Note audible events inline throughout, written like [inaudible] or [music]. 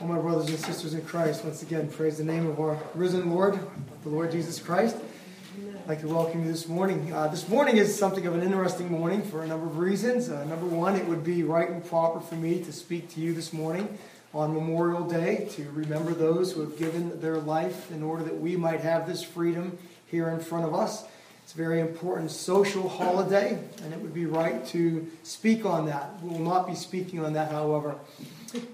All my brothers and sisters in Christ, once again, praise the name of our risen Lord, the Lord Jesus Christ. I'd like to welcome you this morning. Uh, this morning is something of an interesting morning for a number of reasons. Uh, number one, it would be right and proper for me to speak to you this morning on Memorial Day to remember those who have given their life in order that we might have this freedom here in front of us. It's a very important social holiday, and it would be right to speak on that. We will not be speaking on that, however.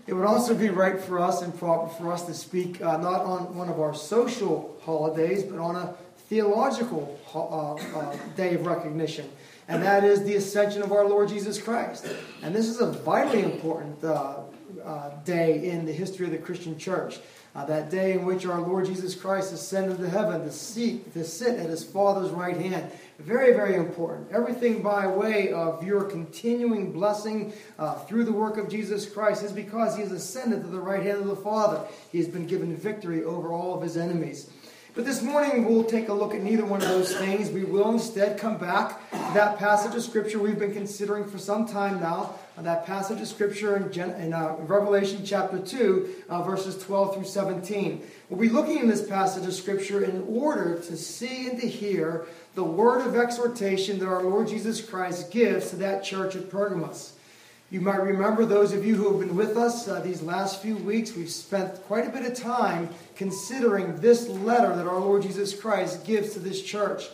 It would also be right for us and proper for us to speak uh, not on one of our social holidays, but on a theological uh, uh, day of recognition, and that is the ascension of our Lord Jesus Christ. And this is a vitally important uh, uh, day in the history of the Christian church. Uh, that day in which our Lord Jesus Christ ascended to heaven to to sit at his Father's right hand. Very, very important. Everything by way of your continuing blessing uh, through the work of Jesus Christ is because he has ascended to the right hand of the Father. He has been given victory over all of his enemies. But this morning we'll take a look at neither one of those things. We will instead come back to that passage of Scripture we've been considering for some time now, that passage of Scripture in, Gen- in uh, Revelation chapter 2, uh, verses 12 through 17. We'll be looking in this passage of Scripture in order to see and to hear the word of exhortation that our Lord Jesus Christ gives to that church at Pergamos. You might remember, those of you who have been with us uh, these last few weeks, we've spent quite a bit of time considering this letter that our Lord Jesus Christ gives to this church.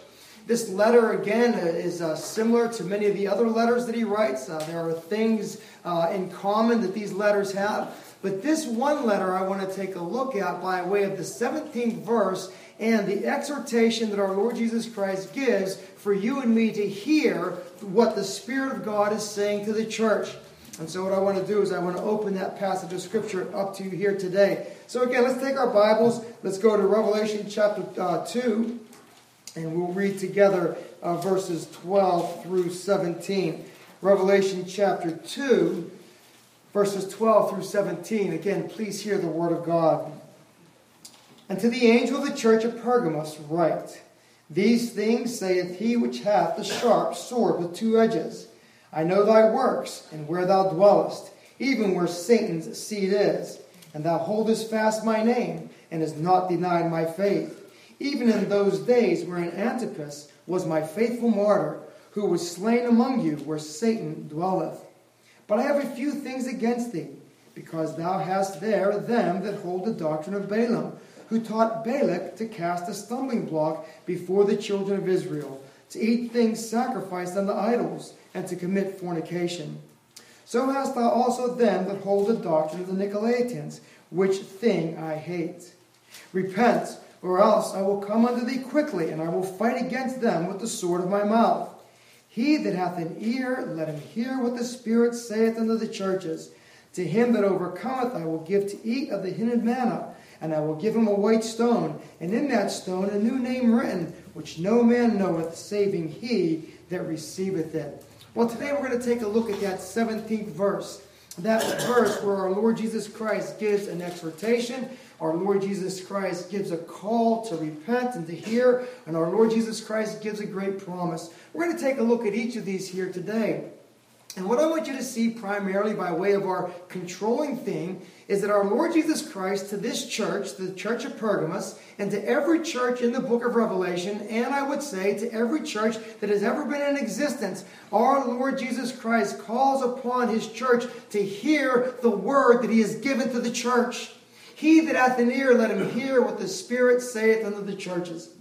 This letter, again, is uh, similar to many of the other letters that he writes. Uh, there are things uh, in common that these letters have. But this one letter I want to take a look at by way of the 17th verse and the exhortation that our Lord Jesus Christ gives for you and me to hear what the Spirit of God is saying to the church. And so, what I want to do is, I want to open that passage of Scripture up to you here today. So, again, let's take our Bibles. Let's go to Revelation chapter uh, 2, and we'll read together uh, verses 12 through 17. Revelation chapter 2, verses 12 through 17. Again, please hear the Word of God. And to the angel of the church of Pergamos, write These things saith he which hath the sharp sword with two edges. I know thy works, and where thou dwellest, even where Satan's seat is. And thou holdest fast my name, and hast not denied my faith. Even in those days wherein Antipas was my faithful martyr, who was slain among you, where Satan dwelleth. But I have a few things against thee, because thou hast there them that hold the doctrine of Balaam, who taught Balak to cast a stumbling block before the children of Israel, to eat things sacrificed unto idols and to commit fornication. So hast thou also them that hold the doctrine of the Nicolaitans, which thing I hate. Repent, or else I will come unto thee quickly, and I will fight against them with the sword of my mouth. He that hath an ear, let him hear what the Spirit saith unto the churches. To him that overcometh, I will give to eat of the hidden manna, and I will give him a white stone, and in that stone a new name written, which no man knoweth, saving he that receiveth it. Well, today we're going to take a look at that 17th verse. That verse where our Lord Jesus Christ gives an exhortation, our Lord Jesus Christ gives a call to repent and to hear, and our Lord Jesus Christ gives a great promise. We're going to take a look at each of these here today. And what I want you to see primarily by way of our controlling theme is that our Lord Jesus Christ to this church, the church of Pergamos, and to every church in the book of Revelation, and I would say to every church that has ever been in existence, our Lord Jesus Christ calls upon his church to hear the word that he has given to the church. He that hath an ear, let him hear what the Spirit saith unto the churches.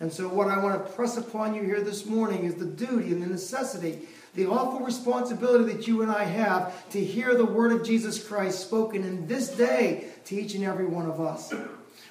And so, what I want to press upon you here this morning is the duty and the necessity the awful responsibility that you and I have to hear the word of Jesus Christ spoken in this day to each and every one of us.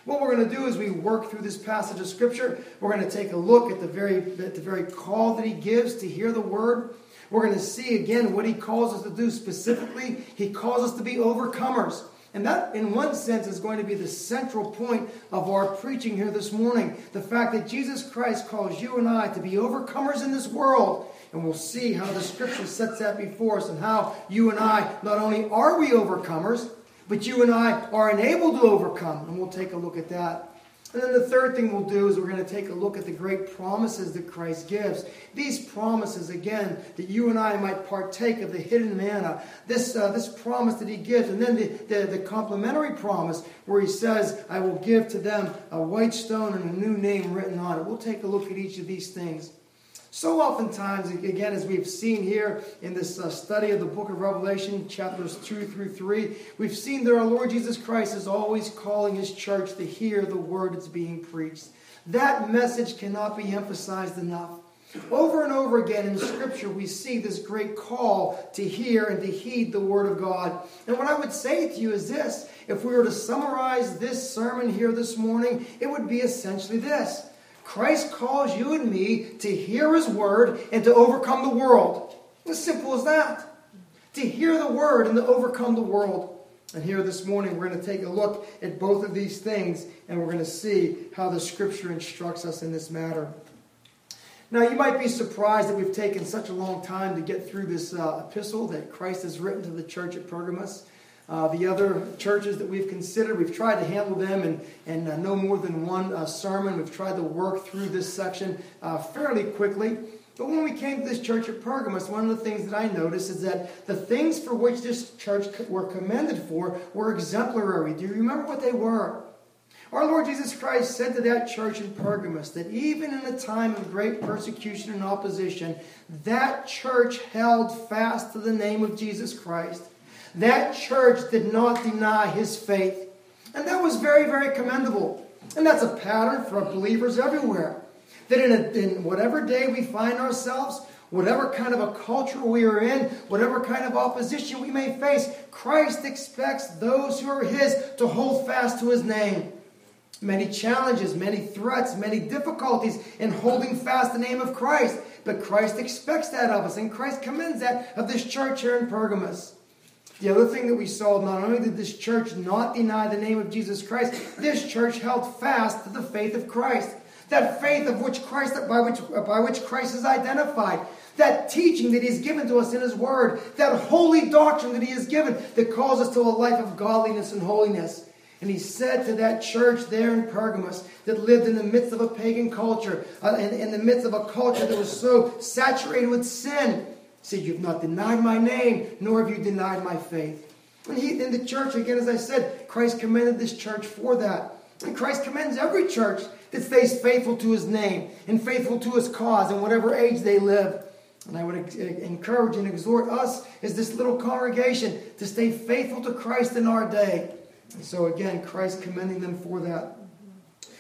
What we're going to do is we work through this passage of Scripture. We're going to take a look at the very, at the very call that He gives to hear the Word. We're going to see again what He calls us to do specifically. He calls us to be overcomers. And that, in one sense, is going to be the central point of our preaching here this morning. The fact that Jesus Christ calls you and I to be overcomers in this world and we'll see how the scripture sets that before us and how you and I, not only are we overcomers, but you and I are enabled to overcome. And we'll take a look at that. And then the third thing we'll do is we're going to take a look at the great promises that Christ gives. These promises, again, that you and I might partake of the hidden manna, this, uh, this promise that he gives, and then the, the, the complementary promise where he says, I will give to them a white stone and a new name written on it. We'll take a look at each of these things. So oftentimes, again, as we've seen here in this uh, study of the book of Revelation, chapters 2 through 3, we've seen that our Lord Jesus Christ is always calling his church to hear the word that's being preached. That message cannot be emphasized enough. Over and over again in Scripture, we see this great call to hear and to heed the Word of God. And what I would say to you is this if we were to summarize this sermon here this morning, it would be essentially this Christ calls you and me to hear his word and to overcome the world. As simple as that. To hear the word and to overcome the world. And here this morning, we're going to take a look at both of these things and we're going to see how the scripture instructs us in this matter. Now, you might be surprised that we've taken such a long time to get through this uh, epistle that Christ has written to the church at Pergamos. Uh, the other churches that we've considered, we've tried to handle them in, in uh, no more than one uh, sermon. We've tried to work through this section uh, fairly quickly. But when we came to this church at Pergamos, one of the things that I noticed is that the things for which this church were commended for were exemplary. Do you remember what they were? Our Lord Jesus Christ said to that church in Pergamos that even in a time of great persecution and opposition, that church held fast to the name of Jesus Christ. That church did not deny his faith. And that was very, very commendable. And that's a pattern for believers everywhere. That in, a, in whatever day we find ourselves, whatever kind of a culture we are in, whatever kind of opposition we may face, Christ expects those who are His to hold fast to His name. Many challenges, many threats, many difficulties in holding fast the name of Christ. But Christ expects that of us, and Christ commends that of this church here in Pergamos. The other thing that we saw, not only did this church not deny the name of Jesus Christ, this church held fast to the faith of Christ. That faith of which Christ, by which, by which Christ is identified. That teaching that He has given to us in His Word. That holy doctrine that He has given that calls us to a life of godliness and holiness. And he said to that church there in Pergamos that lived in the midst of a pagan culture, uh, in, in the midst of a culture that was so saturated with sin, said, You've not denied my name, nor have you denied my faith. And he, in the church, again, as I said, Christ commended this church for that. And Christ commends every church that stays faithful to his name and faithful to his cause in whatever age they live. And I would encourage and exhort us as this little congregation to stay faithful to Christ in our day. And so again, Christ commending them for that.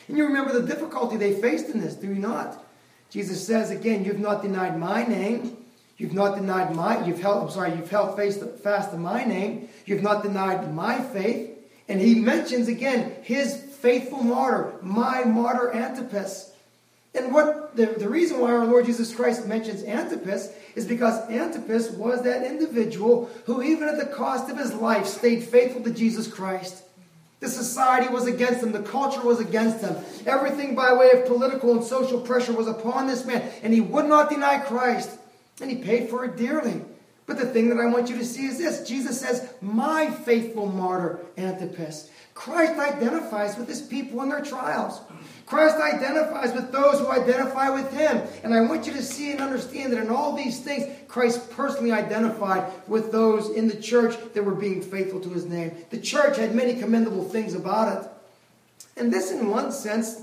And you remember the difficulty they faced in this, do you not? Jesus says again, You've not denied my name. You've not denied my, you've held, I'm sorry, you've held fast to my name. You've not denied my faith. And he mentions again his faithful martyr, my martyr Antipas. And what the, the reason why our Lord Jesus Christ mentions Antipas is because Antipas was that individual who, even at the cost of his life, stayed faithful to Jesus Christ. The society was against him. The culture was against him. Everything by way of political and social pressure was upon this man, and he would not deny Christ. And he paid for it dearly. But the thing that I want you to see is this Jesus says, My faithful martyr, Antipas. Christ identifies with his people in their trials. Christ identifies with those who identify with him. And I want you to see and understand that in all these things, Christ personally identified with those in the church that were being faithful to his name. The church had many commendable things about it. And this, in one sense,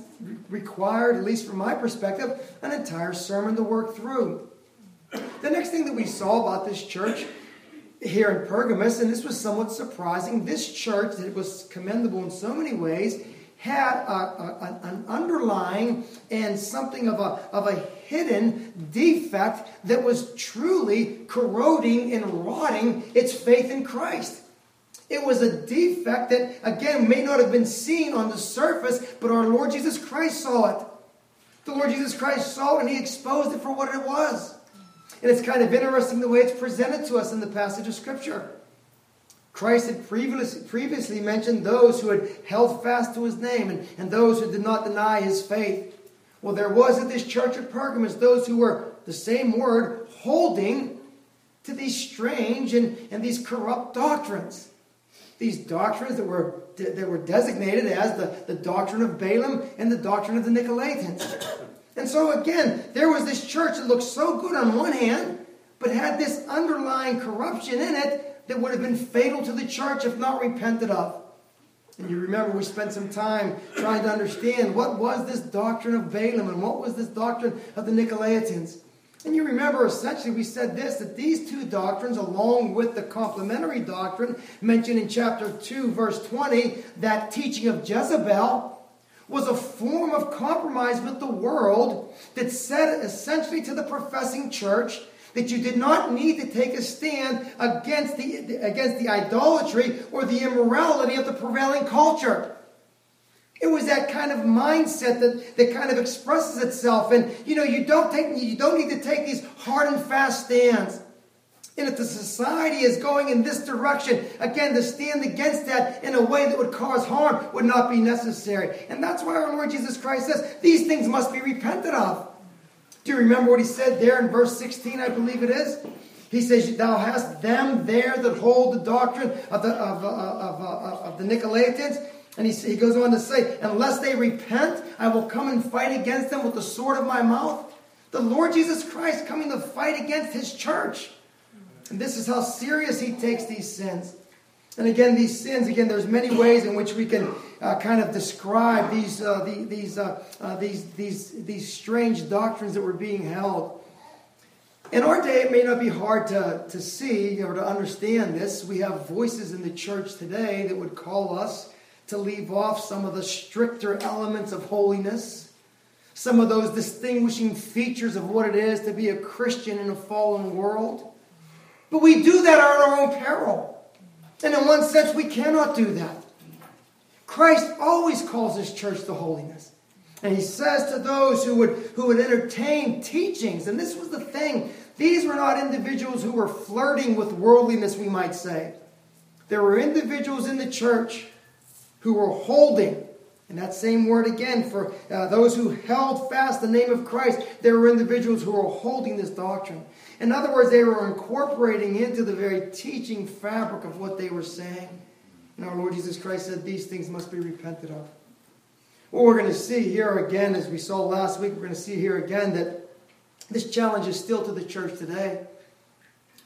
required, at least from my perspective, an entire sermon to work through. The next thing that we saw about this church here in Pergamos, and this was somewhat surprising, this church that was commendable in so many ways had a, a, an underlying and something of a, of a hidden defect that was truly corroding and rotting its faith in Christ. It was a defect that, again, may not have been seen on the surface, but our Lord Jesus Christ saw it. The Lord Jesus Christ saw it and He exposed it for what it was. And it's kind of interesting the way it's presented to us in the passage of Scripture. Christ had previously mentioned those who had held fast to his name and, and those who did not deny his faith. Well, there was at this church at Pergamos those who were, the same word, holding to these strange and, and these corrupt doctrines. these doctrines that were, that were designated as the, the doctrine of Balaam and the doctrine of the Nicolaitans. And so, again, there was this church that looked so good on one hand, but had this underlying corruption in it that would have been fatal to the church if not repented of. And you remember we spent some time trying to understand what was this doctrine of Balaam and what was this doctrine of the Nicolaitans. And you remember, essentially, we said this that these two doctrines, along with the complementary doctrine mentioned in chapter 2, verse 20, that teaching of Jezebel, was a form of compromise with the world that said essentially to the professing church that you did not need to take a stand against the, against the idolatry or the immorality of the prevailing culture. It was that kind of mindset that, that kind of expresses itself. And you know, you don't take you don't need to take these hard and fast stands. And if the society is going in this direction, again, to stand against that in a way that would cause harm would not be necessary. And that's why our Lord Jesus Christ says these things must be repented of. Do you remember what he said there in verse 16, I believe it is? He says, Thou hast them there that hold the doctrine of the, of, uh, of, of, uh, of the Nicolaitans and he, he goes on to say, Unless they repent, I will come and fight against them with the sword of my mouth. The Lord Jesus Christ coming to fight against his church. And this is how serious he takes these sins. And again, these sins, again, there's many ways in which we can uh, kind of describe these, uh, the, these, uh, uh these, these, these strange doctrines that were being held. In our day, it may not be hard to, to see or to understand this. We have voices in the church today that would call us to leave off some of the stricter elements of holiness, some of those distinguishing features of what it is to be a Christian in a fallen world. But we do that on our own peril. And in one sense, we cannot do that. Christ always calls his church to holiness. And he says to those who would, who would entertain teachings, and this was the thing, these were not individuals who were flirting with worldliness, we might say. There were individuals in the church who were holding, and that same word again for uh, those who held fast the name of Christ, there were individuals who were holding this doctrine. In other words, they were incorporating into the very teaching fabric of what they were saying. And our Lord Jesus Christ said these things must be repented of. What we're going to see here again, as we saw last week, we're going to see here again that this challenge is still to the church today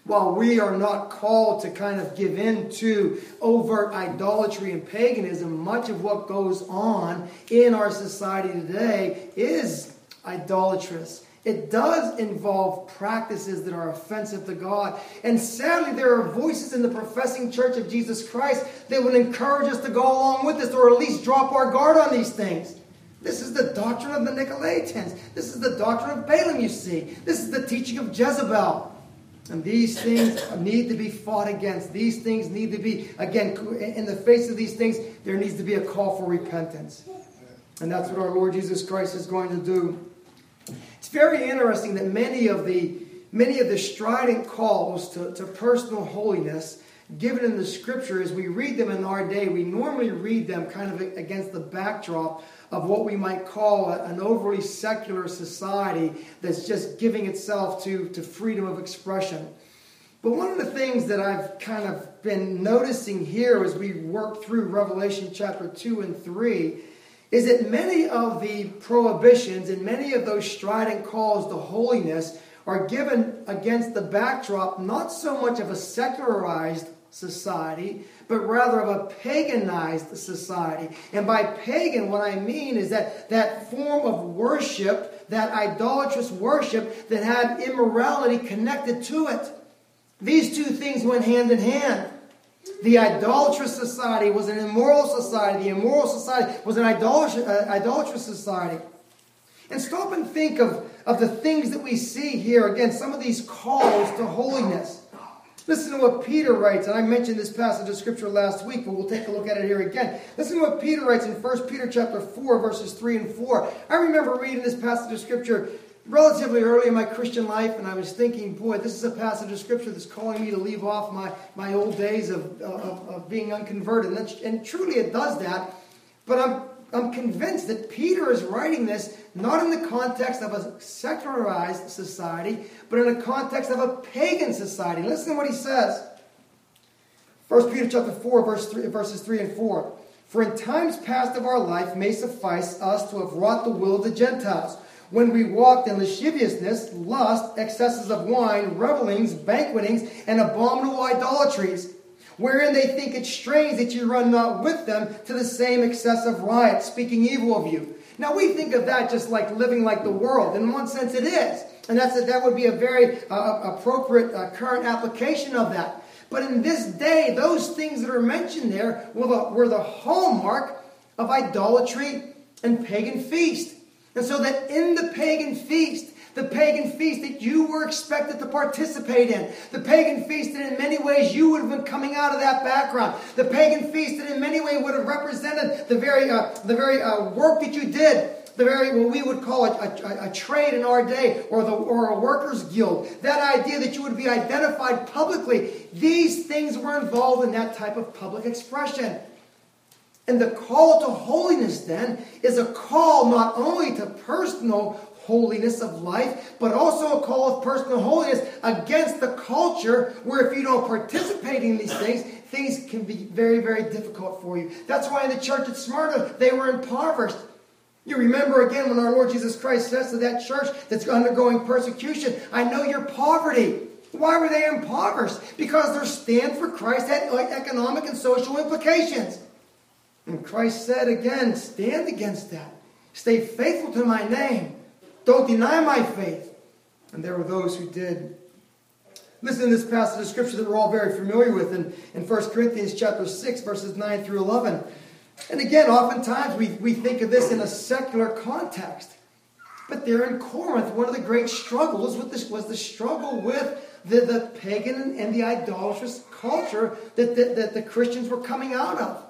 while we are not called to kind of give in to overt idolatry and paganism, much of what goes on in our society today is idolatrous. It does involve practices that are offensive to God. And sadly, there are voices in the professing church of Jesus Christ that would encourage us to go along with this or at least drop our guard on these things. This is the doctrine of the Nicolaitans. This is the doctrine of Balaam, you see. This is the teaching of Jezebel. And these things need to be fought against. These things need to be, again, in the face of these things, there needs to be a call for repentance. And that's what our Lord Jesus Christ is going to do. Very interesting that many of the many of the strident calls to, to personal holiness given in the scripture as we read them in our day, we normally read them kind of against the backdrop of what we might call an overly secular society that's just giving itself to, to freedom of expression. But one of the things that I've kind of been noticing here as we work through Revelation chapter 2 and 3 is that many of the prohibitions and many of those strident calls to holiness are given against the backdrop not so much of a secularized society, but rather of a paganized society. And by pagan, what I mean is that that form of worship, that idolatrous worship that had immorality connected to it. These two things went hand in hand. The idolatrous society was an immoral society. The immoral society was an idolatrous, uh, idolatrous society. And stop and think of, of the things that we see here. Again, some of these calls to holiness. Listen to what Peter writes, and I mentioned this passage of scripture last week, but we'll take a look at it here again. Listen to what Peter writes in 1 Peter chapter 4, verses 3 and 4. I remember reading this passage of scripture relatively early in my Christian life, and I was thinking, boy, this is a passage of scripture that's calling me to leave off my, my old days of, of, of being unconverted. And, and truly it does that. But I'm I'm convinced that Peter is writing this not in the context of a secularized society, but in the context of a pagan society. Listen to what he says. 1 Peter chapter 4, verse 3, verses 3 and 4. For in times past of our life may suffice us to have wrought the will of the Gentiles, when we walked in lasciviousness, lust, excesses of wine, revelings, banquetings, and abominable idolatries, wherein they think it strange that you run not with them to the same excessive riot, speaking evil of you. Now we think of that just like living like the world. In one sense, it is. And that's that would be a very uh, appropriate uh, current application of that. But in this day, those things that are mentioned there were the, were the hallmark of idolatry and pagan feast. And so that in the pagan feast, the pagan feast that you were expected to participate in, the pagan feast that in many ways you would have been coming out of that background, the pagan feast that in many ways would have represented the very, uh, the very uh, work that you did the very what we would call a, a, a, trade in our day or the or a workers guild that idea that you would be identified publicly these things were involved in that type of public expression and the call to holiness then is a call not only to personal holiness of life, but also a call of personal holiness against the culture where if you don't participate in these things, things can be very, very difficult for you. That's why in the church at Smyrna, they were impoverished. You remember again when our Lord Jesus Christ says to that church that's undergoing persecution, I know your poverty. Why were they impoverished? Because their stand for Christ had economic and social implications. And Christ said again, stand against that. Stay faithful to my name. Don't deny my faith. And there were those who did. Listen to this passage of scripture that we're all very familiar with in, in 1 Corinthians chapter 6, verses 9 through 11. And again, oftentimes we, we think of this in a secular context. But there in Corinth, one of the great struggles with this was the struggle with the, the pagan and the idolatrous culture that, that, that the Christians were coming out of.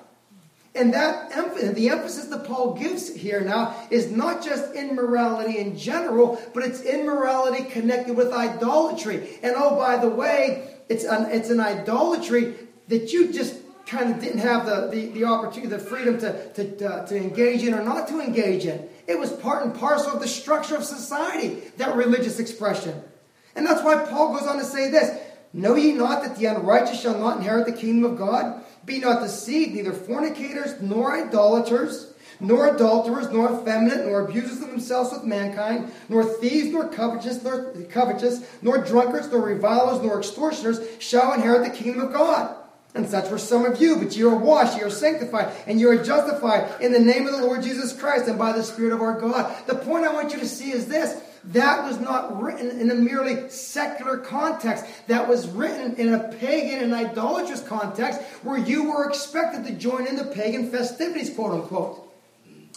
And that the emphasis that Paul gives here now is not just immorality in general, but it's immorality connected with idolatry. And oh, by the way, it's an, it's an idolatry that you just kind of didn't have the, the, the opportunity, the freedom to, to, to engage in or not to engage in. It was part and parcel of the structure of society, that religious expression. And that's why Paul goes on to say this Know ye not that the unrighteous shall not inherit the kingdom of God? Be not deceived, neither fornicators, nor idolaters, nor adulterers, nor effeminate, nor abusers of themselves with mankind, nor thieves, nor covetous, nor covetous, nor drunkards, nor revilers, nor extortioners shall inherit the kingdom of God. And such were some of you, but you are washed, you are sanctified, and you are justified in the name of the Lord Jesus Christ and by the Spirit of our God. The point I want you to see is this that was not written in a merely secular context. That was written in a pagan and idolatrous context where you were expected to join in the pagan festivities, quote unquote.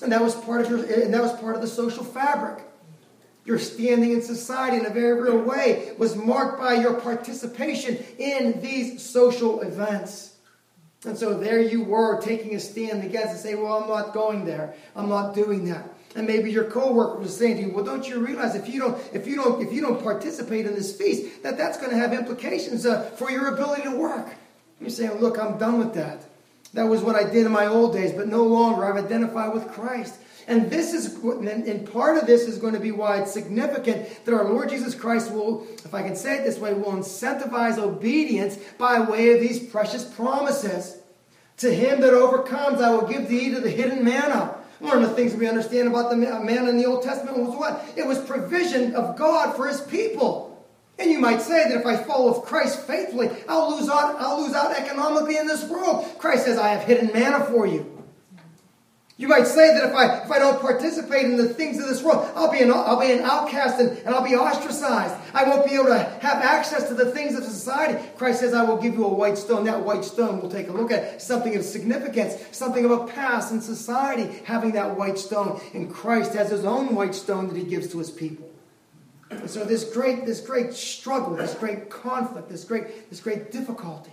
And that was part of your, and that was part of the social fabric. Your standing in society in a very real way was marked by your participation in these social events. And so there you were taking a stand against and say, Well, I'm not going there. I'm not doing that. And maybe your coworker was saying to you, "Well, don't you realize if you don't, if you don't, if you don't participate in this feast, that that's going to have implications uh, for your ability to work?" You're saying, "Look, I'm done with that. That was what I did in my old days, but no longer. I've identified with Christ." And this is, and part of this is going to be why it's significant that our Lord Jesus Christ will, if I can say it this way, will incentivize obedience by way of these precious promises. To him that overcomes, I will give thee to the hidden manna. One of the things we understand about the man in the Old Testament was what? It was provision of God for his people. And you might say that if I follow Christ faithfully, I'll lose out, I'll lose out economically in this world. Christ says, I have hidden manna for you. You might say that if I, if I don't participate in the things of this world, I'll be an, I'll be an outcast and, and I'll be ostracized. I won't be able to have access to the things of society. Christ says, I will give you a white stone. That white stone we'll take a look at something of significance, something of a past in society, having that white stone. And Christ has his own white stone that he gives to his people. And so this great, this great struggle, this great conflict, this great, this great difficulty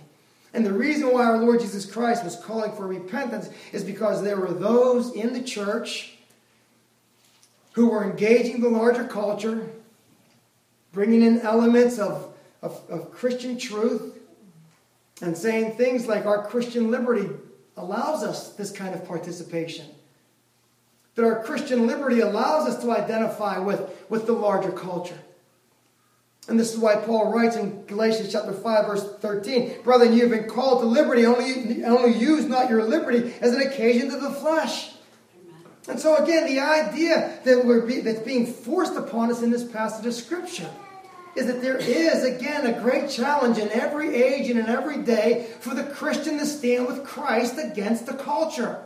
and the reason why our Lord Jesus Christ was calling for repentance is because there were those in the church who were engaging the larger culture, bringing in elements of, of, of Christian truth, and saying things like our Christian liberty allows us this kind of participation. That our Christian liberty allows us to identify with, with the larger culture. And this is why Paul writes in Galatians chapter 5, verse 13, Brethren, you have been called to liberty, only, only use not your liberty as an occasion to the flesh. And so again, the idea that we're be, that's being forced upon us in this passage of Scripture is that there is, again, a great challenge in every age and in every day for the Christian to stand with Christ against the culture.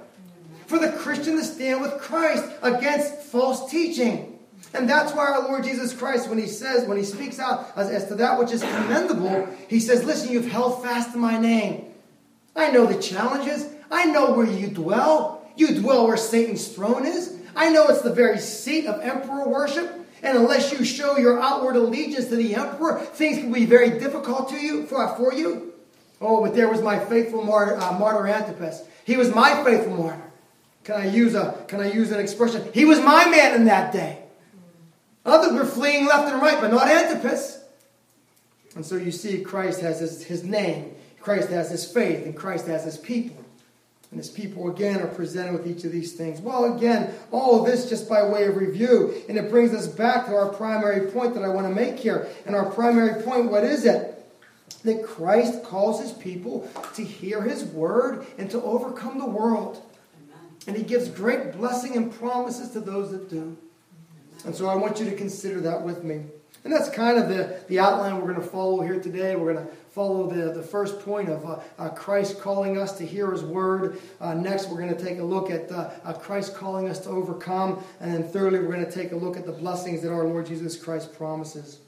For the Christian to stand with Christ against false teaching. And that's why our Lord Jesus Christ, when he says, when he speaks out as, as to that which is commendable, he says, Listen, you've held fast to my name. I know the challenges. I know where you dwell. You dwell where Satan's throne is. I know it's the very seat of emperor worship. And unless you show your outward allegiance to the emperor, things can be very difficult to you for, for you. Oh, but there was my faithful martyr, uh, martyr Antipas. He was my faithful martyr. Can I use a can I use an expression? He was my man in that day. Others were fleeing left and right, but not Antipas. And so you see, Christ has his, his name, Christ has his faith, and Christ has his people. And his people again are presented with each of these things. Well, again, all of this just by way of review. And it brings us back to our primary point that I want to make here. And our primary point, what is it? That Christ calls his people to hear his word and to overcome the world. And he gives great blessing and promises to those that do. And so I want you to consider that with me. And that's kind of the, the outline we're going to follow here today. We're going to follow the, the first point of uh, uh, Christ calling us to hear his word. Uh, next, we're going to take a look at uh, uh, Christ calling us to overcome. And then thirdly, we're going to take a look at the blessings that our Lord Jesus Christ promises.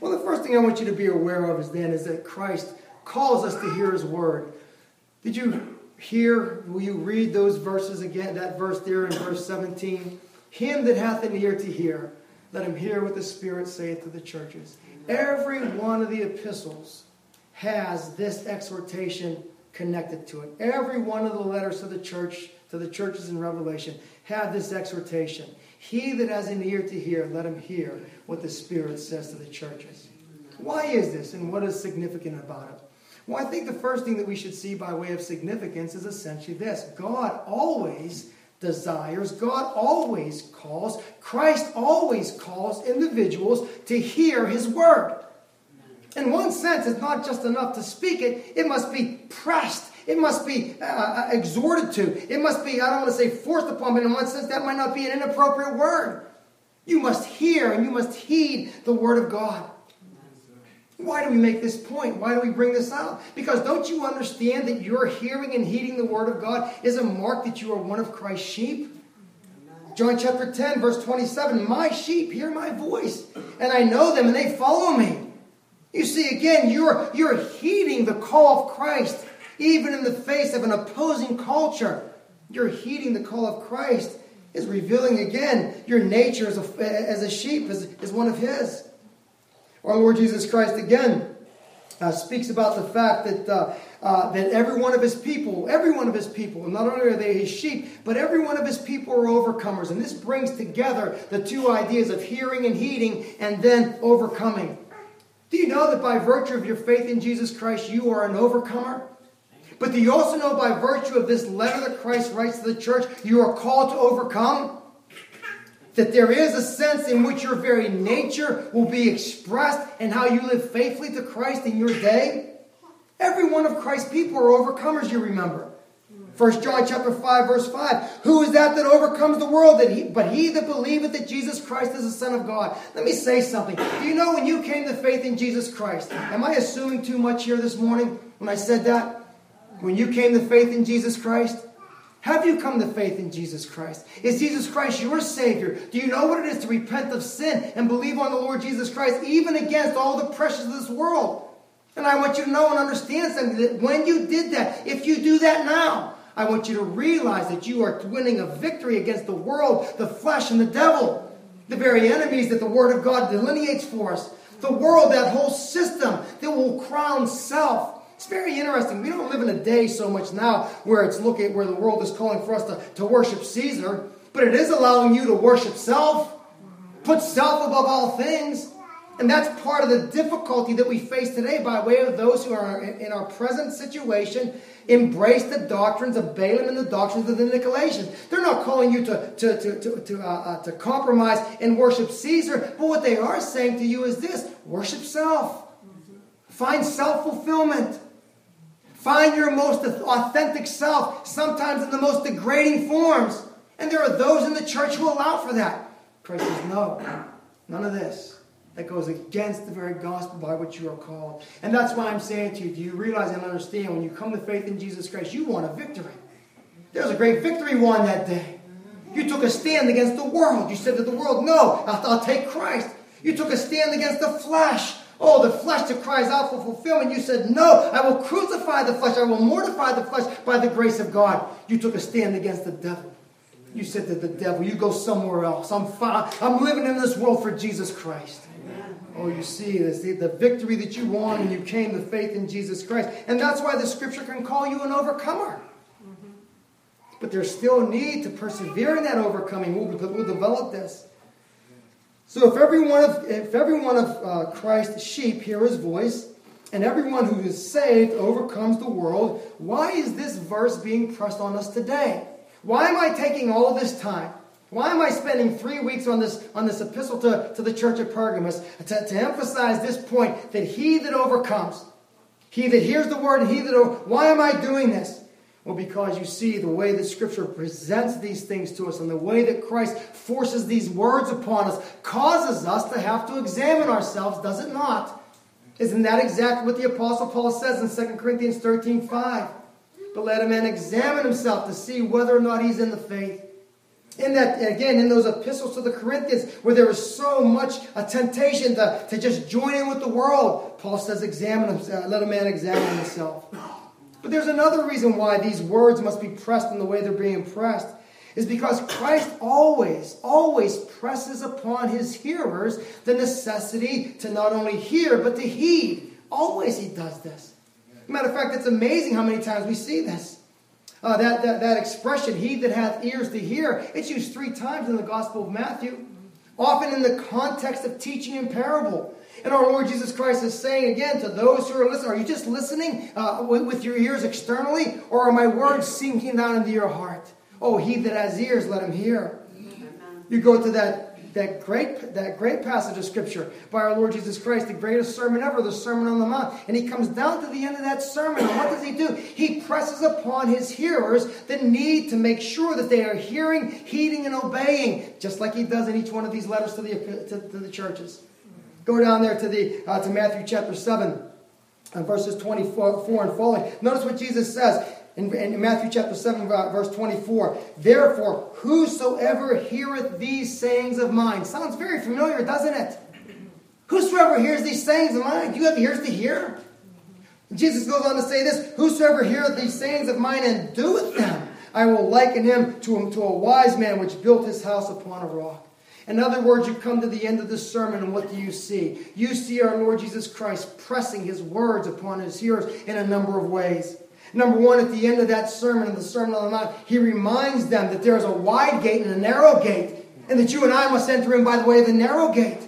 Well, the first thing I want you to be aware of is then is that Christ calls us to hear his word. Did you hear, will you read those verses again, that verse there in verse 17? Him that hath an ear to hear, let him hear what the Spirit saith to the churches. Every one of the epistles has this exhortation connected to it. Every one of the letters to the church, to the churches in Revelation, have this exhortation. He that has an ear to hear, let him hear what the Spirit says to the churches. Why is this and what is significant about it? Well, I think the first thing that we should see by way of significance is essentially this God always desires. God always calls, Christ always calls individuals to hear his word. In one sense, it's not just enough to speak it, it must be pressed. It must be uh, uh exhorted to. It must be, I don't want to say forced upon, but in one sense, that might not be an inappropriate word. You must hear and you must heed the word of God. Why do we make this point? Why do we bring this out? Because don't you understand that your hearing and heeding the word of God is a mark that you are one of Christ's sheep? John chapter 10, verse 27 My sheep hear my voice, and I know them, and they follow me. You see, again, you're, you're heeding the call of Christ, even in the face of an opposing culture. You're heeding the call of Christ, is revealing again your nature as a, as a sheep, as, as one of His. Our Lord Jesus Christ again uh, speaks about the fact that, uh, uh, that every one of his people, every one of his people, not only are they his sheep, but every one of his people are overcomers. And this brings together the two ideas of hearing and heeding and then overcoming. Do you know that by virtue of your faith in Jesus Christ, you are an overcomer? But do you also know by virtue of this letter that Christ writes to the church, you are called to overcome? That there is a sense in which your very nature will be expressed and how you live faithfully to Christ in your day. Every one of Christ's people are overcomers, you remember. 1 John chapter 5, verse 5. Who is that that overcomes the world? That he, but he that believeth that Jesus Christ is the Son of God. Let me say something. Do you know when you came to faith in Jesus Christ? Am I assuming too much here this morning when I said that? When you came to faith in Jesus Christ? Have you come to faith in Jesus Christ? Is Jesus Christ your Savior? Do you know what it is to repent of sin and believe on the Lord Jesus Christ, even against all the pressures of this world? And I want you to know and understand something that when you did that, if you do that now, I want you to realize that you are winning a victory against the world, the flesh, and the devil. The very enemies that the Word of God delineates for us. The world, that whole system that will crown self it's very interesting. We don't live in a day so much now where it's looking where the world is calling for us to, to worship Caesar, but it is allowing you to worship self, put self above all things. And that's part of the difficulty that we face today by way of those who are in our present situation embrace the doctrines of Balaam and the doctrines of the Nicolaitans. They're not calling you to, to, to, to, to, uh, uh, to compromise and worship Caesar, but what they are saying to you is this worship self. Find self fulfillment. Find your most authentic self, sometimes in the most degrading forms. And there are those in the church who allow for that. Christ says, no, none of this. That goes against the very gospel by which you are called. And that's why I'm saying to you, do you realize and understand when you come to faith in Jesus Christ, you want a victory. There was a great victory won that day. You took a stand against the world. You said to the world, no, I'll, I'll take Christ. You took a stand against the flesh. Oh, the flesh that cries out for fulfillment. You said, No, I will crucify the flesh. I will mortify the flesh by the grace of God. You took a stand against the devil. You said to the devil, You go somewhere else. I'm, fine. I'm living in this world for Jesus Christ. Amen. Oh, you see this, the, the victory that you won and you came to faith in Jesus Christ. And that's why the scripture can call you an overcomer. Mm-hmm. But there's still a need to persevere in that overcoming. We'll, we'll develop this. So if every one of, if every one of uh, Christ's sheep hear his voice, and everyone who is saved overcomes the world, why is this verse being pressed on us today? Why am I taking all this time? Why am I spending three weeks on this, on this epistle to, to the church of Pergamos to, to emphasize this point that he that overcomes, he that hears the word and he that, why am I doing this? Well, because you see the way that Scripture presents these things to us and the way that Christ forces these words upon us causes us to have to examine ourselves, does it not? Isn't that exactly what the Apostle Paul says in 2 Corinthians 13 5? but let a man examine himself to see whether or not he's in the faith. In that, again, in those epistles to the Corinthians, where there is so much a temptation to, to just join in with the world, Paul says, examine himself, let a man examine himself. But there's another reason why these words must be pressed in the way they're being pressed, is because Christ always, always presses upon his hearers the necessity to not only hear, but to heed. Always he does this. Matter of fact, it's amazing how many times we see this. Uh, that, that, that expression, he that hath ears to hear, it's used three times in the Gospel of Matthew, often in the context of teaching in parable. And our Lord Jesus Christ is saying again to those who are listening, are you just listening uh, with, your ears externally, or are my words sinking down into your heart? Oh, he that has ears, let him hear. You go to that that great, that great passage of Scripture by our Lord Jesus Christ, the greatest sermon ever, the Sermon on the Mount. And he comes down to the end of that sermon, and what does he do? He presses upon his hearers the need to make sure that they are hearing, heeding, and obeying, just like he does in each one of these letters to the, to, to the churches. Go down there to, the, uh, to Matthew chapter 7, uh, verses 24 and following. Notice what Jesus says in, in Matthew chapter 7, verse 24. Therefore, whosoever heareth these sayings of mine. Sounds very familiar, doesn't it? Whosoever hears these sayings of mine. Do you have ears to hear? Jesus goes on to say this Whosoever heareth these sayings of mine and doeth them, I will liken him to, to a wise man which built his house upon a rock. In other words, you come to the end of the sermon, and what do you see? You see our Lord Jesus Christ pressing his words upon his hearers in a number of ways. Number one, at the end of that sermon, in the Sermon on the Mount, he reminds them that there is a wide gate and a narrow gate, and that you and I must enter in by the way of the narrow gate.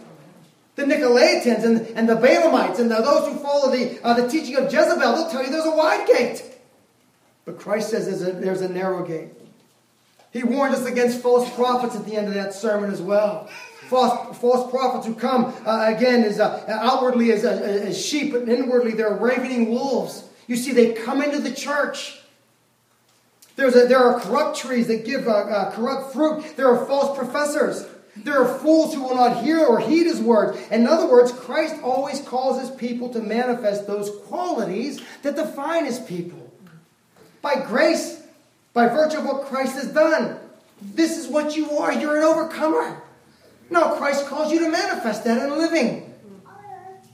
The Nicolaitans and, and the Balaamites and the, those who follow the, uh, the teaching of Jezebel, they'll tell you there's a wide gate. But Christ says there's a, there's a narrow gate. He warned us against false prophets at the end of that sermon as well. False, false prophets who come, uh, again, as uh, outwardly as, uh, as sheep, but inwardly they're ravening wolves. You see, they come into the church. There's a, there are corrupt trees that give uh, uh, corrupt fruit. There are false professors. There are fools who will not hear or heed his words. In other words, Christ always calls his people to manifest those qualities that define his people. By grace, by virtue of what Christ has done. This is what you are. You're an overcomer. No, Christ calls you to manifest that in living.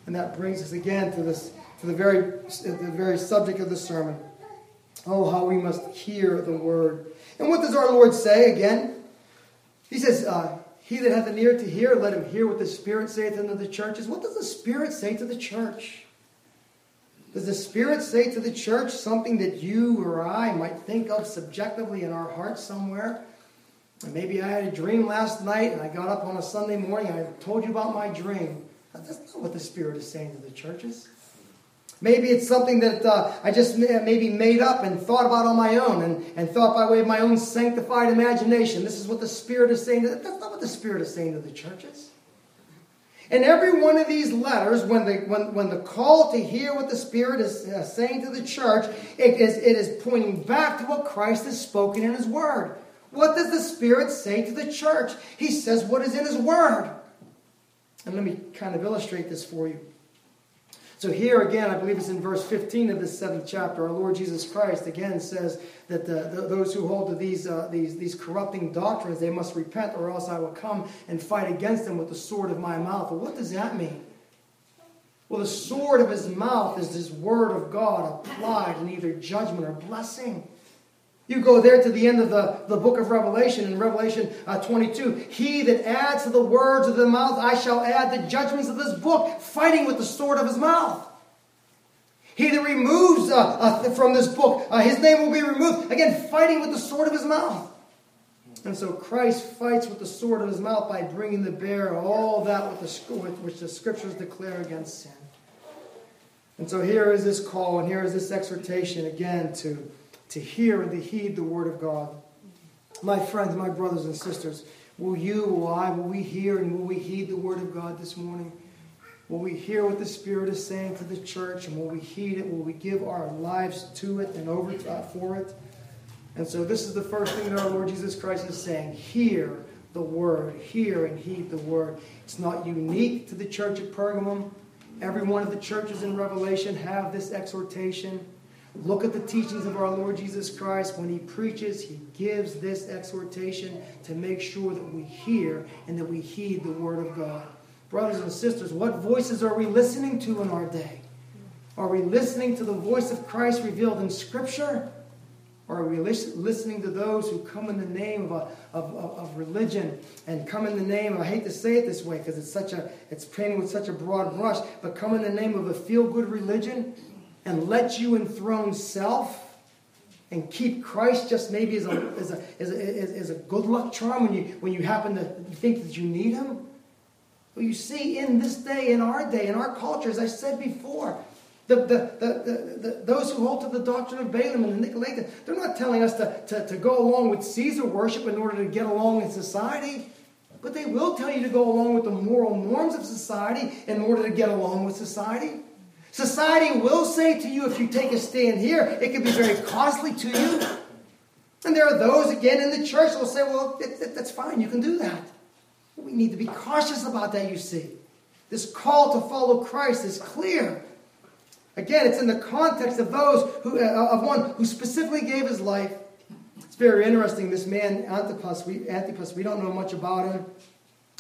And that brings us again to this to the very, the very subject of the sermon. Oh, how we must hear the word. And what does our Lord say again? He says, uh, He that hath an ear to hear, let him hear what the Spirit saith unto the churches. What does the Spirit say to the church? Does the Spirit say to the church something that you or I might think of subjectively in our hearts somewhere? And maybe I had a dream last night and I got up on a Sunday morning and I told you about my dream. That's not what the Spirit is saying to the churches. Maybe it's something that uh, I just maybe made up and thought about on my own and, and thought by way of my own sanctified imagination. This is what the Spirit is saying. To, that's not what the Spirit is saying to the churches. In every one of these letters, when the, when, when the call to hear what the Spirit is uh, saying to the church, it is, it is pointing back to what Christ has spoken in His Word. What does the Spirit say to the church? He says what is in His Word. And let me kind of illustrate this for you. So here again, I believe it's in verse 15 of this seventh chapter, our Lord Jesus Christ again says that the, the, those who hold to these, uh, these, these corrupting doctrines, they must repent or else I will come and fight against them with the sword of my mouth. Well, what does that mean? Well, the sword of his mouth is this word of God applied in either judgment or blessing. You go there to the end of the, the book of Revelation, in Revelation uh, 22. He that adds to the words of the mouth, I shall add the judgments of this book, fighting with the sword of his mouth. He that removes uh, uh, from this book, uh, his name will be removed. Again, fighting with the sword of his mouth. And so Christ fights with the sword of his mouth by bringing to bear all that with the, which the scriptures declare against sin. And so here is this call, and here is this exhortation again to to hear and to heed the word of God. My friends, my brothers and sisters, will you, will I, will we hear and will we heed the word of God this morning? Will we hear what the Spirit is saying to the church and will we heed it? Will we give our lives to it and over uh, for it? And so this is the first thing that our Lord Jesus Christ is saying. Hear the word. Hear and heed the word. It's not unique to the church at Pergamum. Every one of the churches in Revelation have this exhortation. Look at the teachings of our Lord Jesus Christ. When he preaches, he gives this exhortation to make sure that we hear and that we heed the word of God. Brothers and sisters, what voices are we listening to in our day? Are we listening to the voice of Christ revealed in Scripture? Or are we listening to those who come in the name of, a, of, of, religion and come in the name, I hate to say it this way because it's such a, it's painted with such a broad brush, but come in the name of a feel-good religion and let you enthrone self and keep Christ just maybe as a, as a, as a, as a good luck charm when you, when you happen to think that you need him? Well, you see, in this day, in our day, in our culture, as I said before, the, the, the, the, those who hold to the doctrine of Balaam and the Nicolaitans, they're not telling us to, to, to go along with Caesar worship in order to get along in society. But they will tell you to go along with the moral norms of society in order to get along with society. Society will say to you, if you take a stand here, it can be very costly to you. And there are those, again, in the church that will say, well, it, it, that's fine, you can do that. We need to be cautious about that, you see. This call to follow Christ is clear. Again, it's in the context of those who, uh, of one who specifically gave his life. It's very interesting. This man Antipas, we, Antipas, we don't know much about him.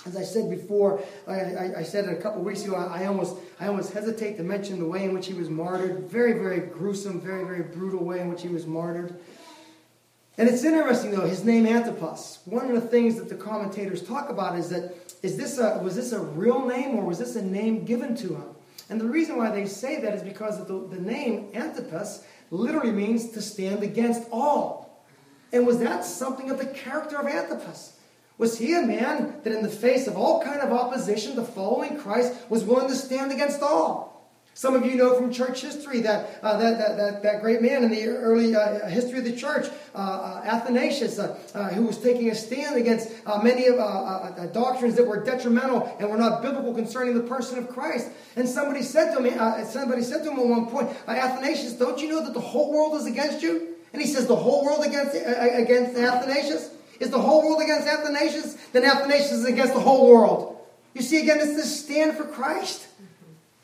As I said before, I, I, I said it a couple weeks ago, I, I, almost, I almost hesitate to mention the way in which he was martyred. Very, very gruesome, very, very brutal way in which he was martyred. And it's interesting, though, his name Antipas. One of the things that the commentators talk about is that is this a, was this a real name or was this a name given to him? And the reason why they say that is because the, the name Antipas literally means to stand against all. And was that something of the character of Antipas? Was he a man that in the face of all kind of opposition to following Christ was willing to stand against all? Some of you know from church history that, uh, that, that, that, that, great man in the early uh, history of the church, uh, uh Athanasius, uh, uh, who was taking a stand against many of doctrines that were detrimental and were not biblical concerning the person of Christ. And somebody said to him, somebody said to him at one point, Athanasius, don't you know that the whole world is against you? And he says, the whole world against, against Athanasius? Is the whole world against Athanasius? Then Athanasius is against the whole world. You see, again, it's this stand for Christ.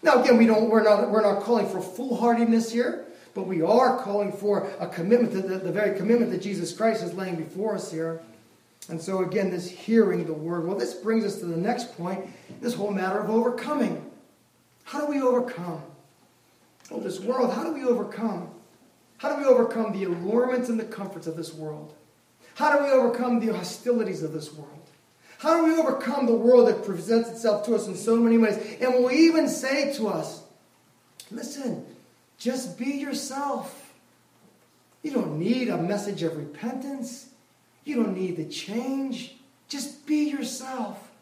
Now, again, we don't, we're, not, we're not calling for foolhardiness here, but we are calling for a commitment to the, the very commitment that Jesus Christ is laying before us here. And so, again, this hearing the word. Well, this brings us to the next point this whole matter of overcoming. How do we overcome? Well, this world, how do we overcome? How do we overcome the allurements and the comforts of this world? How do we overcome the hostilities of this world? How do we overcome the world that presents itself to us in so many ways? And will even say to us, listen, just be yourself. You don't need a message of repentance. You don't need the change. Just be yourself.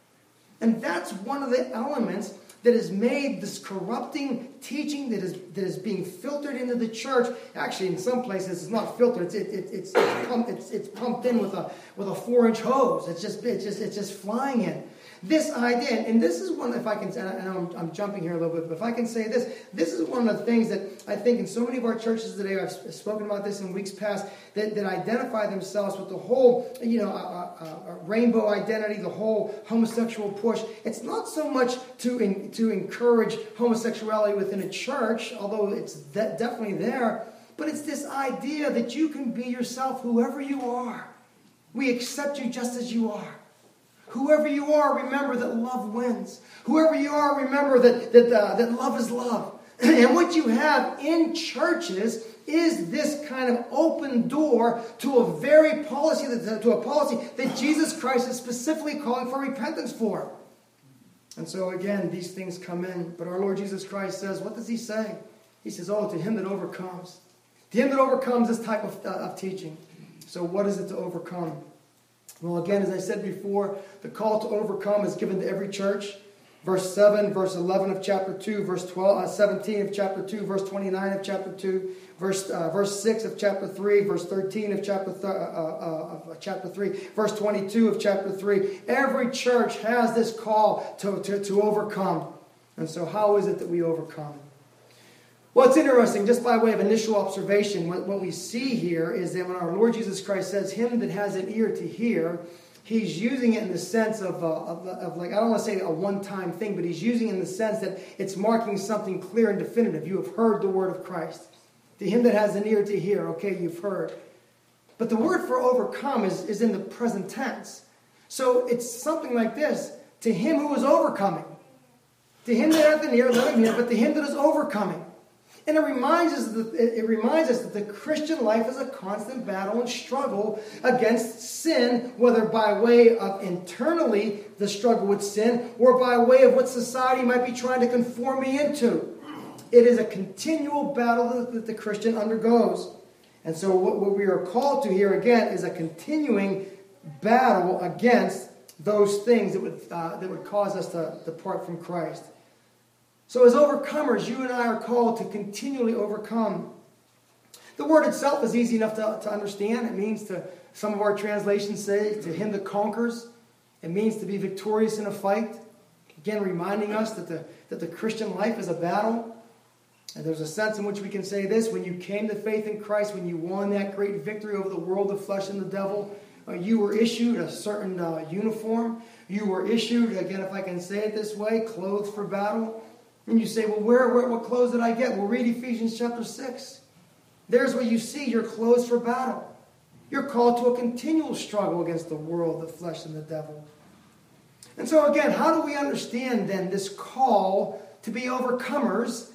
And that's one of the elements that has made this corrupting teaching that is, that is being filtered into the church. Actually, in some places, it's not filtered. It's, it, it, it's, it's, pumped, it's, it's pumped in with a, with a four inch hose. It's just, it's, just, it's just flying in. This idea, and this is one, if I can, and I know I'm, I'm, jumping here a little bit, but if I can say this, this is one of the things that I think in so many of our churches today, I've spoken about this in weeks past, that, that identify themselves with the whole, you know, uh, uh, uh, rainbow identity, the whole homosexual push. It's not so much to, in, to encourage homosexuality within a church, although it's de- definitely there, but it's this idea that you can be yourself, whoever you are. We accept you just as you are. Whoever you are, remember that love wins. Whoever you are, remember that, that, uh, that love is love. [clears throat] and what you have in churches is this kind of open door to a very policy, that, to a policy that Jesus Christ is specifically calling for repentance for. And so again, these things come in. But our Lord Jesus Christ says, what does he say? He says, oh, to him that overcomes. To him that overcomes this type of, uh, of teaching. So what is it to overcome? Well, again, as I said before, the call to overcome is given to every church. Verse 7, verse 11 of chapter 2, verse 12, uh, 17 of chapter 2, verse 29 of chapter 2, verse, uh, verse 6 of chapter 3, verse 13 of chapter, th- uh, uh, of chapter 3, verse 22 of chapter 3. Every church has this call to, to, to overcome. And so, how is it that we overcome? It's interesting, just by way of initial observation, what, what we see here is that when our Lord Jesus Christ says, Him that has an ear to hear, he's using it in the sense of, uh, of, of, like, I don't want to say a one time thing, but he's using it in the sense that it's marking something clear and definitive. You have heard the word of Christ. To him that has an ear to hear, okay, you've heard. But the word for overcome is, is in the present tense. So it's something like this To him who is overcoming. To him that hath an ear, let him hear, but to him that is overcoming. And it reminds us that it reminds us that the Christian life is a constant battle and struggle against sin, whether by way of internally the struggle with sin or by way of what society might be trying to conform me into. It is a continual battle that the Christian undergoes. And so, what we are called to here again is a continuing battle against those things that would, uh, that would cause us to depart from Christ. So, as overcomers, you and I are called to continually overcome. The word itself is easy enough to, to understand. It means to, some of our translations say, to him that conquers. It means to be victorious in a fight. Again, reminding us that the, that the Christian life is a battle. And there's a sense in which we can say this when you came to faith in Christ, when you won that great victory over the world, the flesh, and the devil, uh, you were issued a certain uh, uniform. You were issued, again, if I can say it this way, clothes for battle. And you say, well, where, where, what clothes did I get? Well, read Ephesians chapter 6. There's where you see your clothes for battle. You're called to a continual struggle against the world, the flesh, and the devil. And so, again, how do we understand then this call to be overcomers,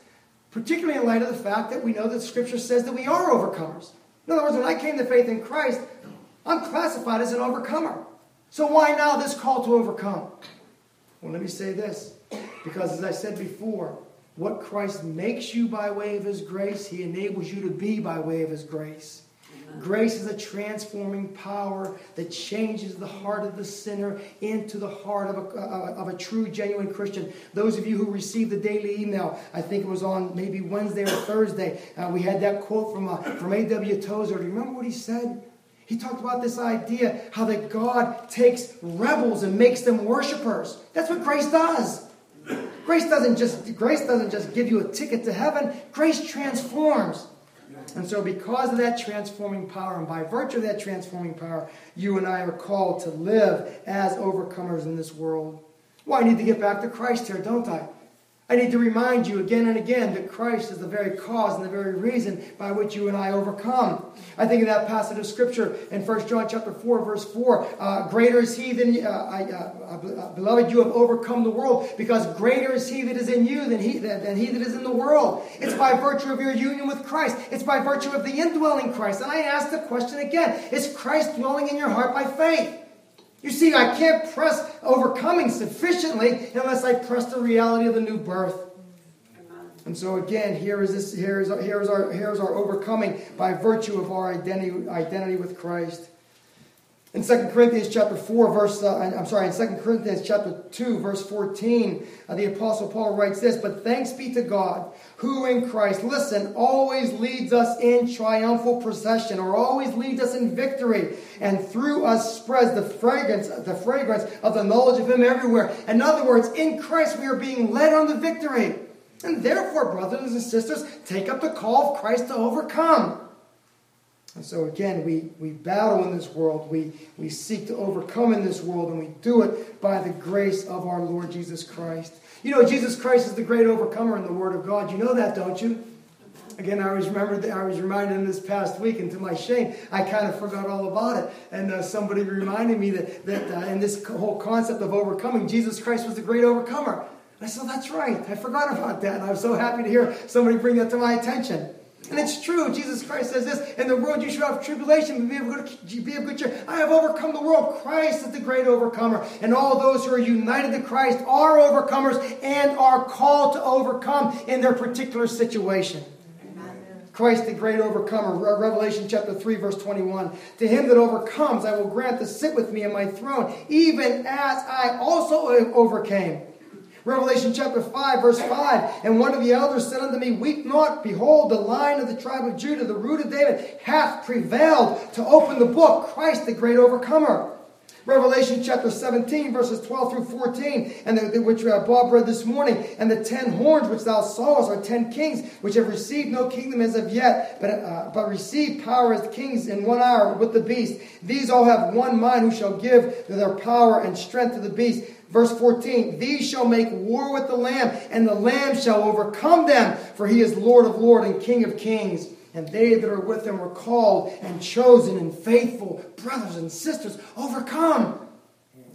particularly in light of the fact that we know that Scripture says that we are overcomers? In other words, when I came to faith in Christ, I'm classified as an overcomer. So, why now this call to overcome? Well, let me say this because, as I said before, what Christ makes you by way of His grace, He enables you to be by way of His grace. Grace is a transforming power that changes the heart of the sinner into the heart of a, uh, of a true, genuine Christian. Those of you who received the daily email, I think it was on maybe Wednesday or Thursday, uh, we had that quote from, uh, from A.W. Tozer. Do you remember what he said? He talked about this idea how that God takes rebels and makes them worshipers. That's what grace does. Grace doesn't just grace doesn't just give you a ticket to heaven. Grace transforms. And so because of that transforming power and by virtue of that transforming power, you and I are called to live as overcomers in this world. Well, I need to get back to Christ here, don't I? I need to remind you again and again that Christ is the very cause and the very reason by which you and I overcome. I think of that passage of Scripture in 1 John chapter 4, verse 4. Uh, greater is he than, uh, I, uh, uh, beloved, you have overcome the world because greater is he that is in you than he, than, than he that is in the world. It's by virtue of your union with Christ. It's by virtue of the indwelling Christ. And I ask the question again, is Christ dwelling in your heart by faith? You see, I can't press overcoming sufficiently unless I press the reality of the new birth. And so again, here is this here is, here is our here is our overcoming by virtue of our identity identity with Christ. In 2 Corinthians chapter 4, verse, uh, I'm sorry, in 2 Corinthians chapter 2, verse 14, uh, the Apostle Paul writes this, But thanks be to God, who in Christ, listen, always leads us in triumphal procession, or always leads us in victory, and through us spreads the fragrance, the fragrance of the knowledge of Him everywhere. In other words, in Christ we are being led on to victory. And therefore, brothers and sisters, take up the call of Christ to overcome. And so again, we, we battle in this world. We, we seek to overcome in this world, and we do it by the grace of our Lord Jesus Christ. You know, Jesus Christ is the great overcomer in the Word of God. You know that, don't you? Again, I was remembered. I was reminded in this past week, and to my shame, I kind of forgot all about it. And uh, somebody reminded me that that uh, in this whole concept of overcoming, Jesus Christ was the great overcomer. I said, "That's right. I forgot about that." And I was so happy to hear somebody bring that to my attention. And it's true. Jesus Christ says this In the world you shall have tribulation, but be of, good, be of good cheer. I have overcome the world. Christ is the great overcomer. And all those who are united to Christ are overcomers and are called to overcome in their particular situation. Christ, the great overcomer. Revelation chapter 3, verse 21. To him that overcomes, I will grant to sit with me in my throne, even as I also overcame Revelation chapter 5, verse 5. And one of the elders said unto me, Weep not, behold, the lion of the tribe of Judah, the root of David, hath prevailed to open the book, Christ the great overcomer. Revelation chapter 17, verses 12 through 14, and the, the, which uh, Bob read this morning. And the ten horns which thou sawest are ten kings, which have received no kingdom as of yet, but, uh, but received power as kings in one hour with the beast. These all have one mind, who shall give their power and strength to the beast. Verse 14, These shall make war with the Lamb, and the Lamb shall overcome them, for he is Lord of lords and King of kings. And they that are with them were called and chosen and faithful. Brothers and sisters, overcome.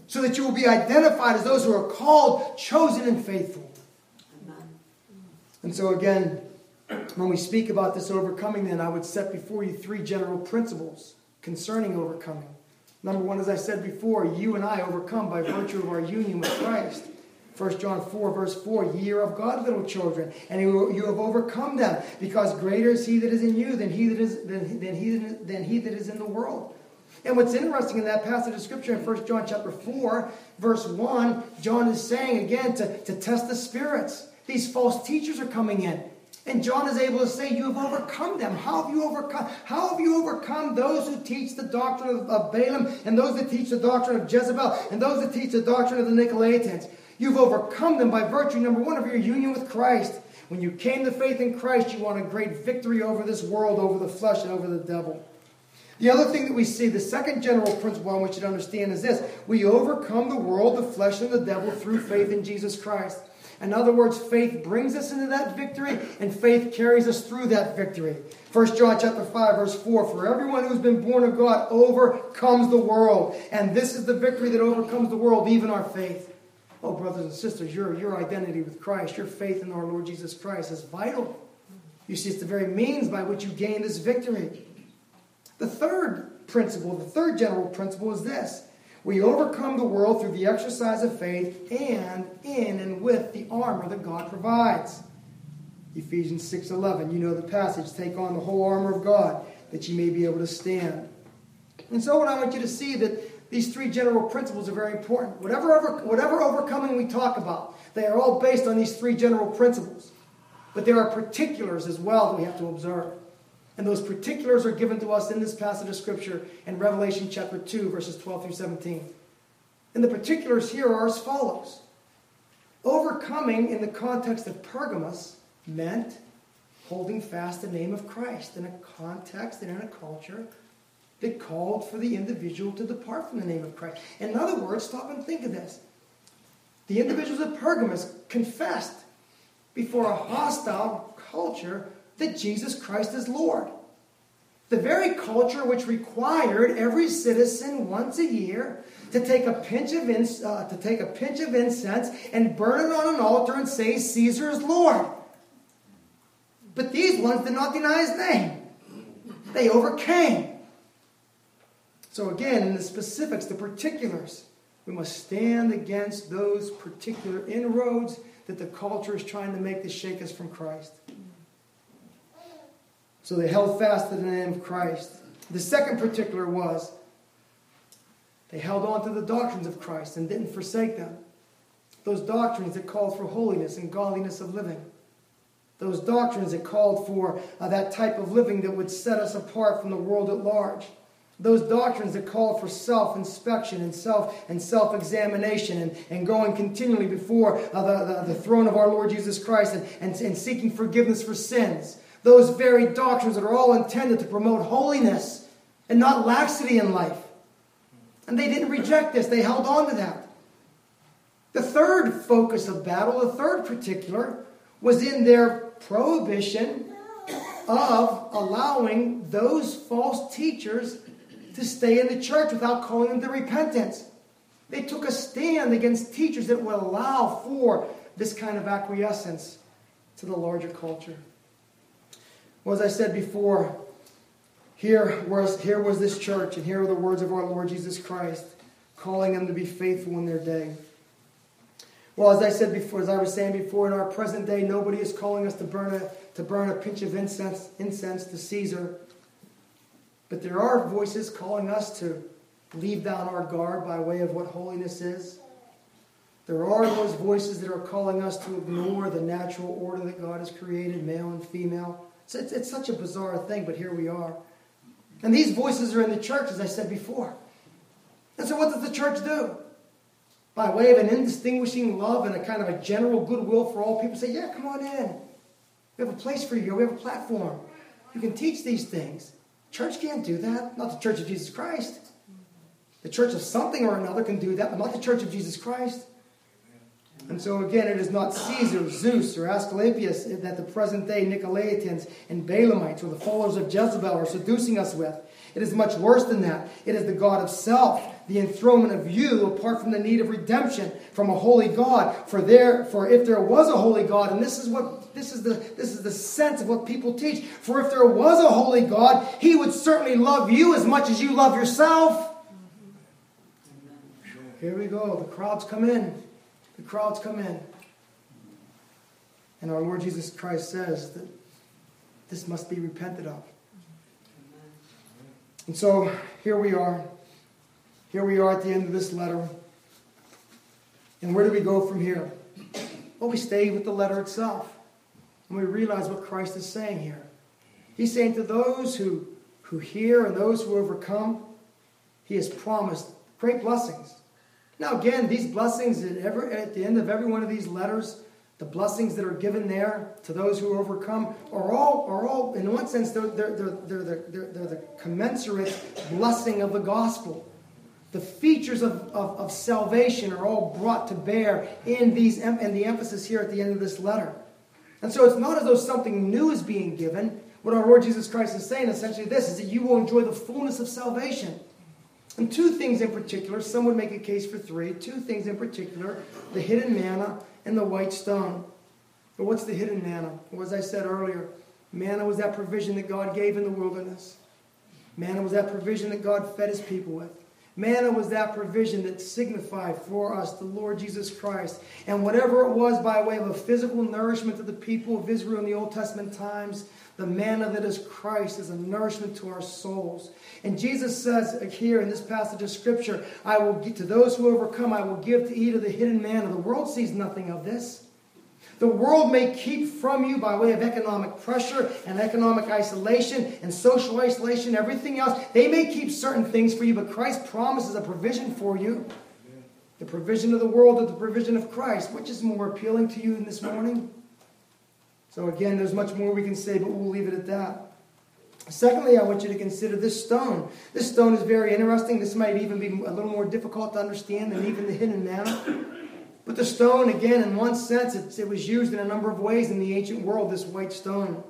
So that you will be identified as those who are called, chosen, and faithful. And so, again, when we speak about this overcoming, then I would set before you three general principles concerning overcoming. Number one, as I said before, you and I overcome by virtue of our union with Christ. 1 John 4, verse 4, ye are of God, little children, and you have overcome them, because greater is he that is in you than he that is, than, than, he, than he that is in the world. And what's interesting in that passage of Scripture in 1 John chapter 4, verse 1, John is saying again to, to test the spirits. These false teachers are coming in. And John is able to say, You have overcome them. How have you overcome? How have you overcome those who teach the doctrine of, of Balaam and those that teach the doctrine of Jezebel and those that teach the doctrine of the Nicolaitans? You've overcome them by virtue, number one, of your union with Christ. When you came to faith in Christ, you won a great victory over this world, over the flesh, and over the devil. The other thing that we see, the second general principle I want you to understand is this we overcome the world, the flesh, and the devil through faith in Jesus Christ. In other words, faith brings us into that victory, and faith carries us through that victory. 1 John chapter 5, verse 4, For everyone who's been born of God overcomes the world. And this is the victory that overcomes the world, even our faith. Oh, brothers and sisters, your, your identity with Christ, your faith in our Lord Jesus Christ is vital. You see, it's the very means by which you gain this victory. The third principle, the third general principle is this we overcome the world through the exercise of faith and in and with the armor that God provides. Ephesians 6:11. You know the passage, take on the whole armor of God that you may be able to stand. And so what I want you to see that these three general principles are very important. Whatever, over, whatever overcoming we talk about, they are all based on these three general principles. But there are particulars as well that we have to observe. And those particulars are given to us in this passage of Scripture in Revelation chapter 2, verses 12 through 17. And the particulars here are as follows Overcoming in the context of Pergamos meant holding fast the name of Christ in a context and in a culture that called for the individual to depart from the name of Christ. In other words, stop and think of this. The individuals of Pergamos confessed before a hostile culture that Jesus Christ is Lord. The very culture which required every citizen once a year to take a pinch of ins- uh, to take a pinch of incense and burn it on an altar and say Caesar is Lord. But these ones did not deny his name. They overcame. So again, in the specifics, the particulars, we must stand against those particular inroads that the culture is trying to make to shake us from Christ. So they held fast to the name of Christ. The second particular was They held on to the doctrines of Christ and didn't forsake them. Those doctrines that called for holiness and godliness of living. Those doctrines that called for uh, that type of living that would set us apart from the world at large. Those doctrines that called for self-inspection and self and self-examination and, and going continually before uh, the, the, the, throne of our Lord Jesus Christ and, and, and seeking forgiveness for sins. Those very doctrines that are all intended to promote holiness and not laxity in life. And they didn't reject this, they held on to that. The third focus of battle, the third particular, was in their prohibition of allowing those false teachers to stay in the church without calling them to repentance. They took a stand against teachers that would allow for this kind of acquiescence to the larger culture. Well, as I said before, here was, here was this church, and here are the words of our Lord Jesus Christ, calling them to be faithful in their day. Well, as I said before, as I was saying before, in our present day, nobody is calling us to burn a, to burn a pinch of incense, incense to Caesar. But there are voices calling us to leave down our guard by way of what holiness is. There are those voices that are calling us to ignore the natural order that God has created, male and female. So it's, it's such a bizarre thing, but here we are. And these voices are in the church, as I said before. And so, what does the church do? By way of an indistinguishing love and a kind of a general goodwill for all people, say, Yeah, come on in. We have a place for you. We have a platform. You can teach these things. Church can't do that. Not the Church of Jesus Christ. The church of something or another can do that, but not the Church of Jesus Christ. And so again, it is not Caesar, Zeus, or Asclepius that the present day Nicolaitans and Balaamites or the followers of Jezebel are seducing us with. It is much worse than that. It is the God of self, the enthronement of you, apart from the need of redemption from a holy God. For there, for if there was a holy God, and this is what this is the this is the sense of what people teach. For if there was a holy God, He would certainly love you as much as you love yourself. Here we go. The crowds come in. The crowds come in. And our Lord Jesus Christ says that this must be repented of. And so here we are. Here we are at the end of this letter. And where do we go from here? Well, we stay with the letter itself. And we realize what Christ is saying here. He's saying to those who, who hear and those who overcome, He has promised great blessings. Now, again, these blessings at, every, at the end of every one of these letters, the blessings that are given there to those who overcome are all, are all in one sense, they're, they're, they're, they're, the, they're, they're the commensurate blessing of the gospel. The features of, of, of, salvation are all brought to bear in these and the emphasis here at the end of this letter. And so it's not as though something new is being given. What our Lord Jesus Christ is saying essentially this is that you will enjoy the fullness of salvation. And two things in particular, some would make a case for three, two things in particular the hidden manna and the white stone. But what's the hidden manna? Well, as I said earlier, manna was that provision that God gave in the wilderness. Manna was that provision that God fed his people with. Manna was that provision that signified for us the Lord Jesus Christ. And whatever it was by way of a physical nourishment to the people of Israel in the Old Testament times, the manna that is Christ is a nourishment to our souls. And Jesus says here in this passage of Scripture, I will to those who overcome, I will give to eat of the hidden manna. The world sees nothing of this. The world may keep from you by way of economic pressure and economic isolation and social isolation, everything else. They may keep certain things for you, but Christ promises a provision for you. The provision of the world or the provision of Christ. Which is more appealing to you in this morning? So, again, there's much more we can say, but we'll leave it at that. Secondly, I want you to consider this stone. This stone is very interesting. This might even be a little more difficult to understand than even the hidden manna. But the stone, again, in one sense, it, it was used in a number of ways in the ancient world, this white stone.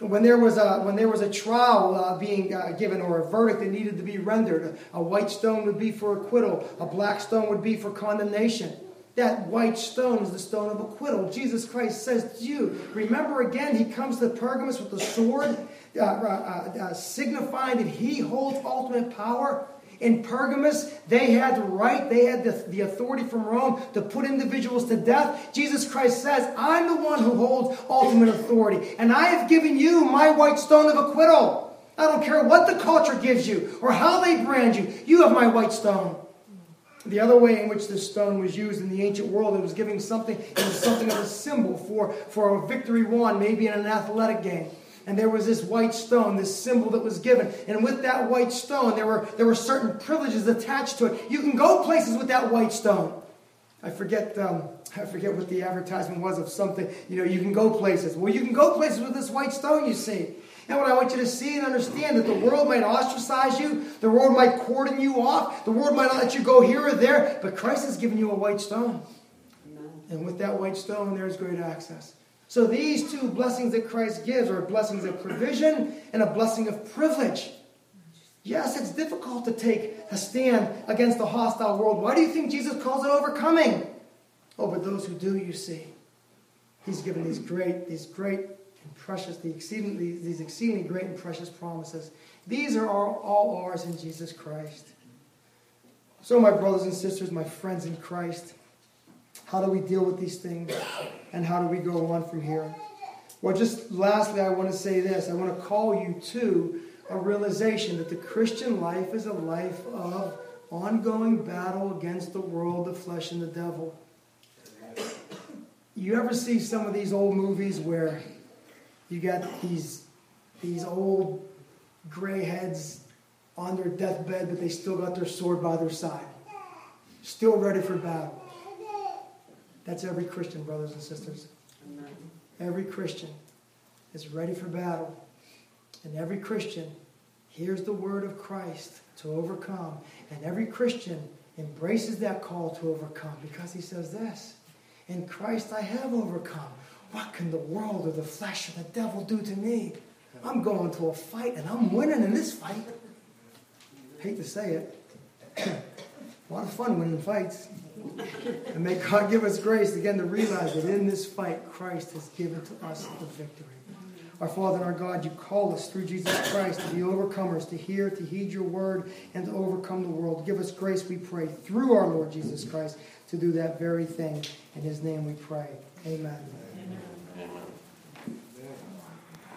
When there was a, when there was a trial uh, being uh, given or a verdict that needed to be rendered, a, a white stone would be for acquittal, a black stone would be for condemnation. That white stone is the stone of acquittal. Jesus Christ says to you, remember again, he comes to Pergamos with the sword, uh, uh, uh, signifying that he holds ultimate power. In Pergamos, they had the right, they had the, the authority from Rome to put individuals to death. Jesus Christ says, I'm the one who holds ultimate authority, and I have given you my white stone of acquittal. I don't care what the culture gives you or how they brand you. You have my white stone. The other way in which this stone was used in the ancient world, it was giving something, it was something of a symbol for, for a victory won, maybe in an athletic game. And there was this white stone, this symbol that was given. And with that white stone, there were, there were certain privileges attached to it. You can go places with that white stone. I forget, um, I forget what the advertisement was of something. You know, you can go places. Well, you can go places with this white stone, you see. And what I want you to see and understand that the world might ostracize you, the world might cordon you off, the world might not let you go here or there, but Christ has given you a white stone. And with that white stone, there's great access. So these two blessings that Christ gives are blessings of provision and a blessing of privilege. Yes, it's difficult to take a stand against a hostile world. Why do you think Jesus calls it overcoming? Oh, but those who do, you see, He's given these great, these great precious, the exceedingly, these exceedingly great and precious promises. These are all, all ours in Jesus Christ. So, my brothers and sisters, my friends in Christ, how do we deal with these things? And how do we go on from here? Well, just lastly, I want to say this. I want to call you to a realization that the Christian life is a life of ongoing battle against the world, the flesh, and the devil. You ever see some of these old movies where you got these, these old gray heads on their deathbed, but they still got their sword by their side, still ready for battle. That's every Christian, brothers and sisters. Every Christian is ready for battle. And every Christian hears the word of Christ to overcome. And every Christian embraces that call to overcome because he says this In Christ I have overcome. What can the world or the flesh or the devil do to me? I'm going to a fight and I'm winning in this fight. hate to say it. a lot of fun winning fights. And may God give us grace again to realize that in this fight, Christ has given to us the victory. Our Father and our God, you call us through Jesus Christ to be overcomers, to hear, to heed your word, and to overcome the world. Give us grace, we pray, through our Lord Jesus Christ, to do that very thing. In his name we pray. Amen.